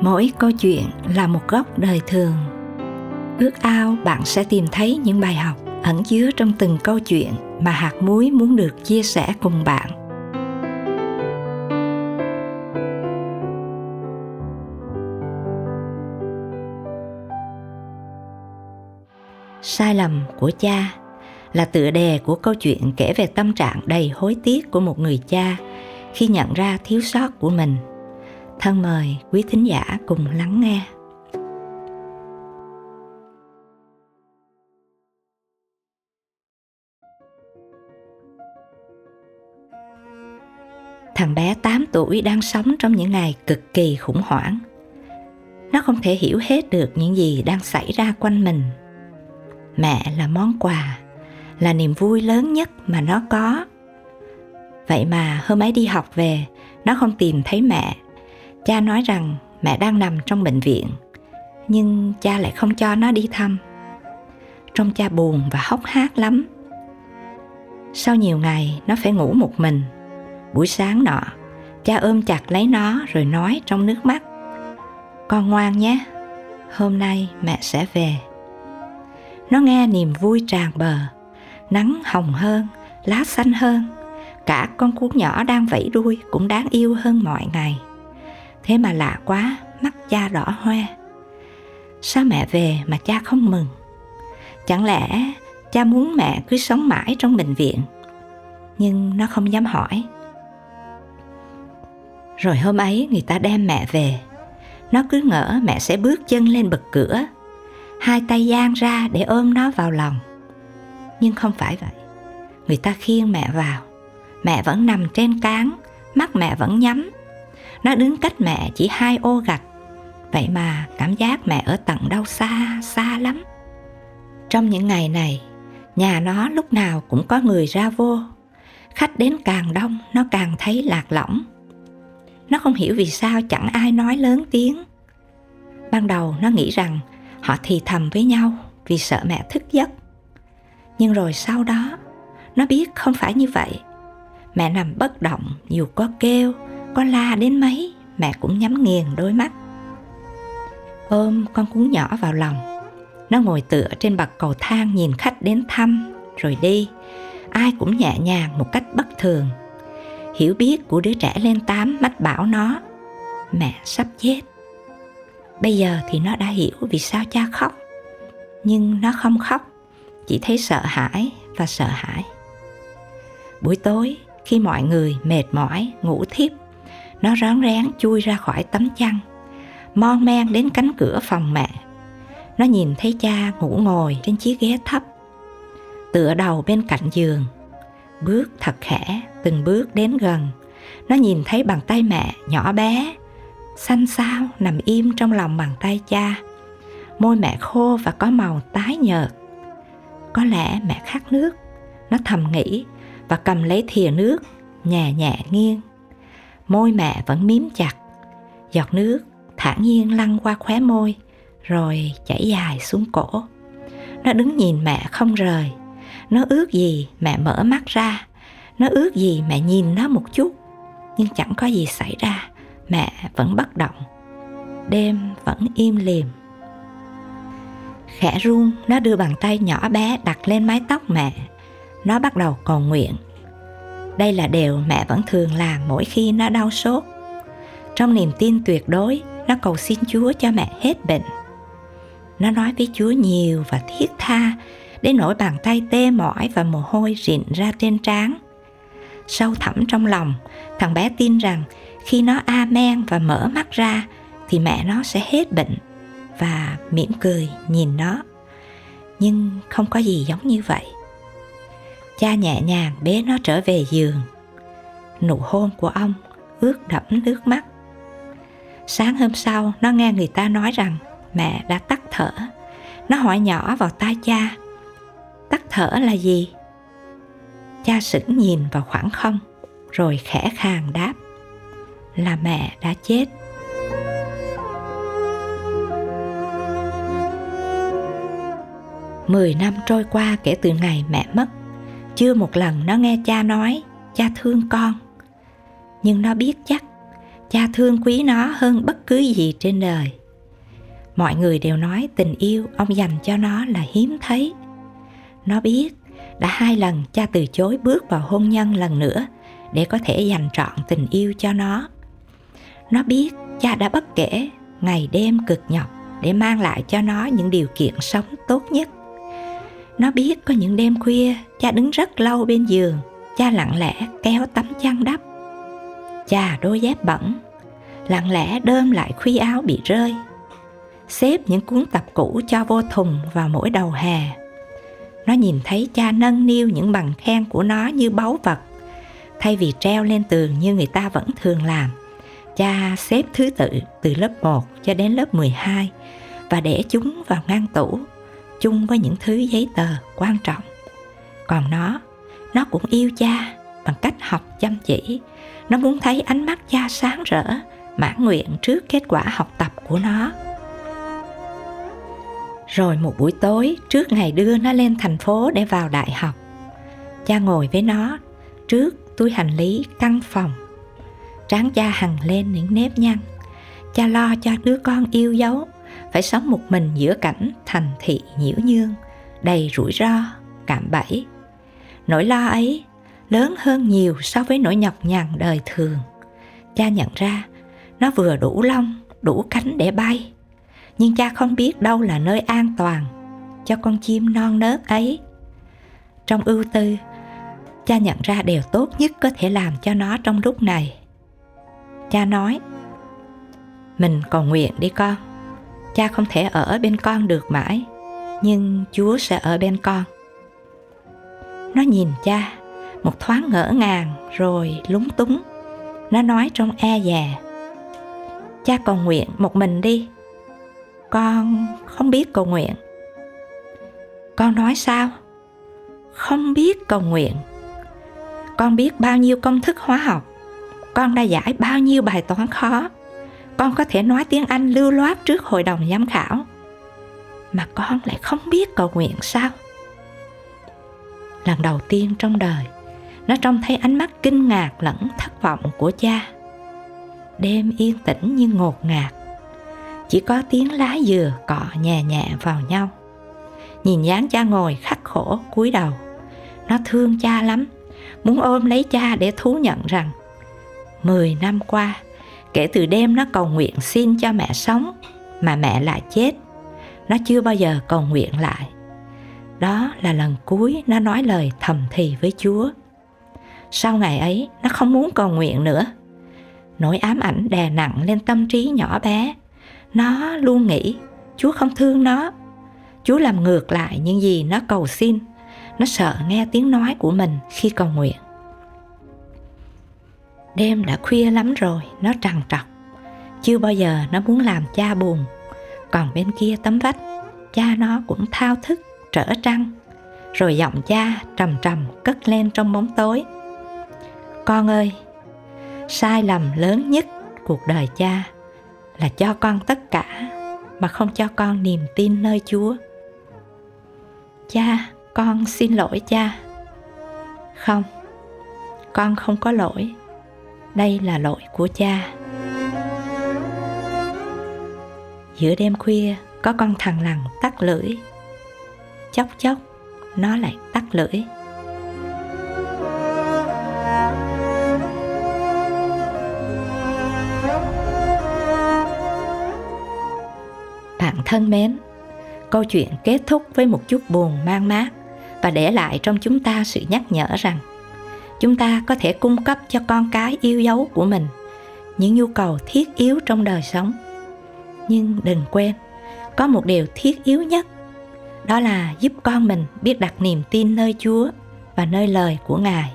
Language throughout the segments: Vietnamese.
mỗi câu chuyện là một góc đời thường. Ước ao bạn sẽ tìm thấy những bài học ẩn chứa trong từng câu chuyện mà hạt muối muốn được chia sẻ cùng bạn. Sai lầm của cha là tựa đề của câu chuyện kể về tâm trạng đầy hối tiếc của một người cha khi nhận ra thiếu sót của mình thân mời quý thính giả cùng lắng nghe thằng bé 8 tuổi đang sống trong những ngày cực kỳ khủng hoảng. Nó không thể hiểu hết được những gì đang xảy ra quanh mình. Mẹ là món quà, là niềm vui lớn nhất mà nó có. Vậy mà hôm ấy đi học về, nó không tìm thấy mẹ. Cha nói rằng mẹ đang nằm trong bệnh viện, nhưng cha lại không cho nó đi thăm. Trông cha buồn và hốc hác lắm. Sau nhiều ngày, nó phải ngủ một mình – Buổi sáng nọ, cha ôm chặt lấy nó rồi nói trong nước mắt. Con ngoan nhé, hôm nay mẹ sẽ về. Nó nghe niềm vui tràn bờ, nắng hồng hơn, lá xanh hơn. Cả con cuốn nhỏ đang vẫy đuôi cũng đáng yêu hơn mọi ngày. Thế mà lạ quá, mắt cha đỏ hoe. Sao mẹ về mà cha không mừng? Chẳng lẽ cha muốn mẹ cứ sống mãi trong bệnh viện? Nhưng nó không dám hỏi rồi hôm ấy người ta đem mẹ về. Nó cứ ngỡ mẹ sẽ bước chân lên bậc cửa, hai tay giang ra để ôm nó vào lòng. Nhưng không phải vậy. Người ta khiêng mẹ vào. Mẹ vẫn nằm trên cán, mắt mẹ vẫn nhắm. Nó đứng cách mẹ chỉ hai ô gạch. Vậy mà cảm giác mẹ ở tận đâu xa, xa lắm. Trong những ngày này, nhà nó lúc nào cũng có người ra vô. Khách đến càng đông, nó càng thấy lạc lõng nó không hiểu vì sao chẳng ai nói lớn tiếng ban đầu nó nghĩ rằng họ thì thầm với nhau vì sợ mẹ thức giấc nhưng rồi sau đó nó biết không phải như vậy mẹ nằm bất động dù có kêu có la đến mấy, mẹ cũng nhắm nghiền đôi mắt. Ôm con cún nhỏ vào lòng, nó ngồi tựa trên bậc cầu thang nhìn khách đến thăm, rồi đi. Ai cũng nhẹ nhàng một cách bất thường. Hiểu biết của đứa trẻ lên tám mách bảo nó, mẹ sắp chết. Bây giờ thì nó đã hiểu vì sao cha khóc. Nhưng nó không khóc, chỉ thấy sợ hãi và sợ hãi. Buổi tối, khi mọi người mệt mỏi, ngủ thiếp nó rón rén chui ra khỏi tấm chăn. Mon men đến cánh cửa phòng mẹ. Nó nhìn thấy cha ngủ ngồi trên chiếc ghế thấp. Tựa đầu bên cạnh giường. Bước thật khẽ, từng bước đến gần. Nó nhìn thấy bàn tay mẹ nhỏ bé, xanh xao nằm im trong lòng bàn tay cha. Môi mẹ khô và có màu tái nhợt. Có lẽ mẹ khát nước. Nó thầm nghĩ và cầm lấy thìa nước nhẹ nhẹ nghiêng môi mẹ vẫn miếm chặt. Giọt nước thản nhiên lăn qua khóe môi, rồi chảy dài xuống cổ. Nó đứng nhìn mẹ không rời. Nó ước gì mẹ mở mắt ra. Nó ước gì mẹ nhìn nó một chút. Nhưng chẳng có gì xảy ra. Mẹ vẫn bất động. Đêm vẫn im lìm. Khẽ run, nó đưa bàn tay nhỏ bé đặt lên mái tóc mẹ. Nó bắt đầu cầu nguyện đây là điều mẹ vẫn thường làm mỗi khi nó đau sốt. Trong niềm tin tuyệt đối, nó cầu xin chúa cho mẹ hết bệnh. Nó nói với chúa nhiều và thiết tha đến nỗi bàn tay tê mỏi và mồ hôi rịn ra trên trán. Sâu thẳm trong lòng, thằng bé tin rằng khi nó amen và mở mắt ra thì mẹ nó sẽ hết bệnh và mỉm cười nhìn nó. Nhưng không có gì giống như vậy cha nhẹ nhàng bế nó trở về giường. Nụ hôn của ông ướt đẫm nước mắt. Sáng hôm sau, nó nghe người ta nói rằng mẹ đã tắt thở. Nó hỏi nhỏ vào tai cha, tắt thở là gì? Cha sững nhìn vào khoảng không, rồi khẽ khàng đáp, là mẹ đã chết. Mười năm trôi qua kể từ ngày mẹ mất chưa một lần nó nghe cha nói, cha thương con. Nhưng nó biết chắc, cha thương quý nó hơn bất cứ gì trên đời. Mọi người đều nói tình yêu ông dành cho nó là hiếm thấy. Nó biết đã hai lần cha từ chối bước vào hôn nhân lần nữa để có thể dành trọn tình yêu cho nó. Nó biết cha đã bất kể ngày đêm cực nhọc để mang lại cho nó những điều kiện sống tốt nhất nó biết có những đêm khuya, cha đứng rất lâu bên giường. Cha lặng lẽ kéo tấm chăn đắp. Cha đôi dép bẩn, lặng lẽ đơm lại khuy áo bị rơi. Xếp những cuốn tập cũ cho vô thùng vào mỗi đầu hè. Nó nhìn thấy cha nâng niu những bằng khen của nó như báu vật. Thay vì treo lên tường như người ta vẫn thường làm, cha xếp thứ tự từ lớp 1 cho đến lớp 12 và để chúng vào ngăn tủ chung với những thứ giấy tờ quan trọng. Còn nó, nó cũng yêu cha bằng cách học chăm chỉ. Nó muốn thấy ánh mắt cha sáng rỡ, mãn nguyện trước kết quả học tập của nó. Rồi một buổi tối trước ngày đưa nó lên thành phố để vào đại học, cha ngồi với nó trước túi hành lý căn phòng. Tráng cha hằng lên những nếp nhăn. Cha lo cho đứa con yêu dấu phải sống một mình giữa cảnh thành thị nhiễu nhương, đầy rủi ro, cạm bẫy. Nỗi lo ấy lớn hơn nhiều so với nỗi nhọc nhằn đời thường. Cha nhận ra nó vừa đủ lông, đủ cánh để bay, nhưng cha không biết đâu là nơi an toàn cho con chim non nớt ấy. Trong ưu tư, cha nhận ra điều tốt nhất có thể làm cho nó trong lúc này. Cha nói, mình cầu nguyện đi con cha không thể ở bên con được mãi, nhưng chúa sẽ ở bên con. Nó nhìn cha, một thoáng ngỡ ngàng rồi lúng túng. Nó nói trong e dè, cha cầu nguyện một mình đi. Con không biết cầu nguyện. Con nói, sao? Không biết cầu nguyện. Con biết bao nhiêu công thức hóa học. Con đã giải bao nhiêu bài toán khó con có thể nói tiếng Anh lưu loát trước hội đồng giám khảo. Mà con lại không biết cầu nguyện sao? Lần đầu tiên trong đời, nó trông thấy ánh mắt kinh ngạc lẫn thất vọng của cha. Đêm yên tĩnh như ngột ngạt, chỉ có tiếng lá dừa cọ nhẹ nhẹ vào nhau. Nhìn dáng cha ngồi khắc khổ cúi đầu, nó thương cha lắm, muốn ôm lấy cha để thú nhận rằng mười năm qua kể từ đêm nó cầu nguyện xin cho mẹ sống, mà mẹ lại chết. Nó chưa bao giờ cầu nguyện lại. Đó là lần cuối nó nói lời thầm thì với chúa. Sau ngày ấy, nó không muốn cầu nguyện nữa. Nỗi ám ảnh đè nặng lên tâm trí nhỏ bé. Nó luôn nghĩ, chúa không thương nó. Chúa làm ngược lại những gì nó cầu xin. Nó sợ nghe tiếng nói của mình khi cầu nguyện. Đêm đã khuya lắm rồi, nó trằn trọc. Chưa bao giờ nó muốn làm cha buồn. Còn bên kia tấm vách, cha nó cũng thao thức, trở trăng. Rồi giọng cha trầm trầm cất lên trong bóng tối. Con ơi, sai lầm lớn nhất cuộc đời cha là cho con tất cả mà không cho con niềm tin nơi Chúa. Cha, con xin lỗi cha. Không, con không có lỗi đây là lỗi của cha. Giữa đêm khuya, có con thằng lằn tắt lưỡi. Chốc chốc, nó lại tắt lưỡi. Bạn thân mến, câu chuyện kết thúc với một chút buồn mang mát và để lại trong chúng ta sự nhắc nhở rằng chúng ta có thể cung cấp cho con cái yêu dấu của mình, những nhu cầu thiết yếu trong đời sống. Nhưng đừng quên, có một điều thiết yếu nhất, đó là giúp con mình biết đặt niềm tin nơi chúa và nơi lời của ngài.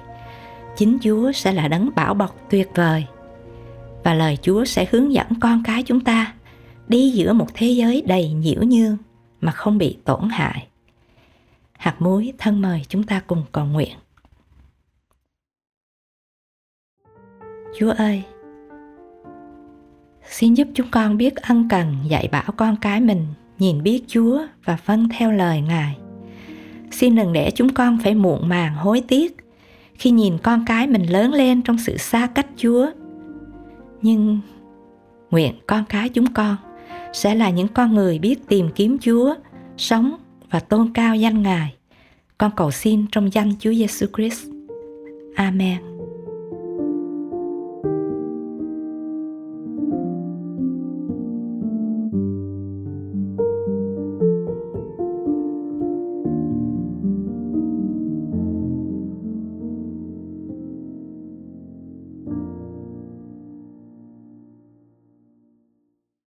Chính chúa sẽ là đấng bảo bọc tuyệt vời, và lời chúa sẽ hướng dẫn con cái chúng ta đi giữa một thế giới đầy nhiễu nhương mà không bị tổn hại. Hạt muối thân mời chúng ta cùng cầu nguyện. Chúa ơi, xin giúp chúng con biết ân cần dạy bảo con cái mình nhìn biết Chúa và vâng theo lời Ngài. Xin đừng để chúng con phải muộn màng hối tiếc khi nhìn con cái mình lớn lên trong sự xa cách Chúa. nhưng nguyện con cái chúng con sẽ là những con người biết tìm kiếm Chúa, sống và tôn cao danh Ngài. Con cầu xin trong danh Chúa Giêsu Christ. Amen.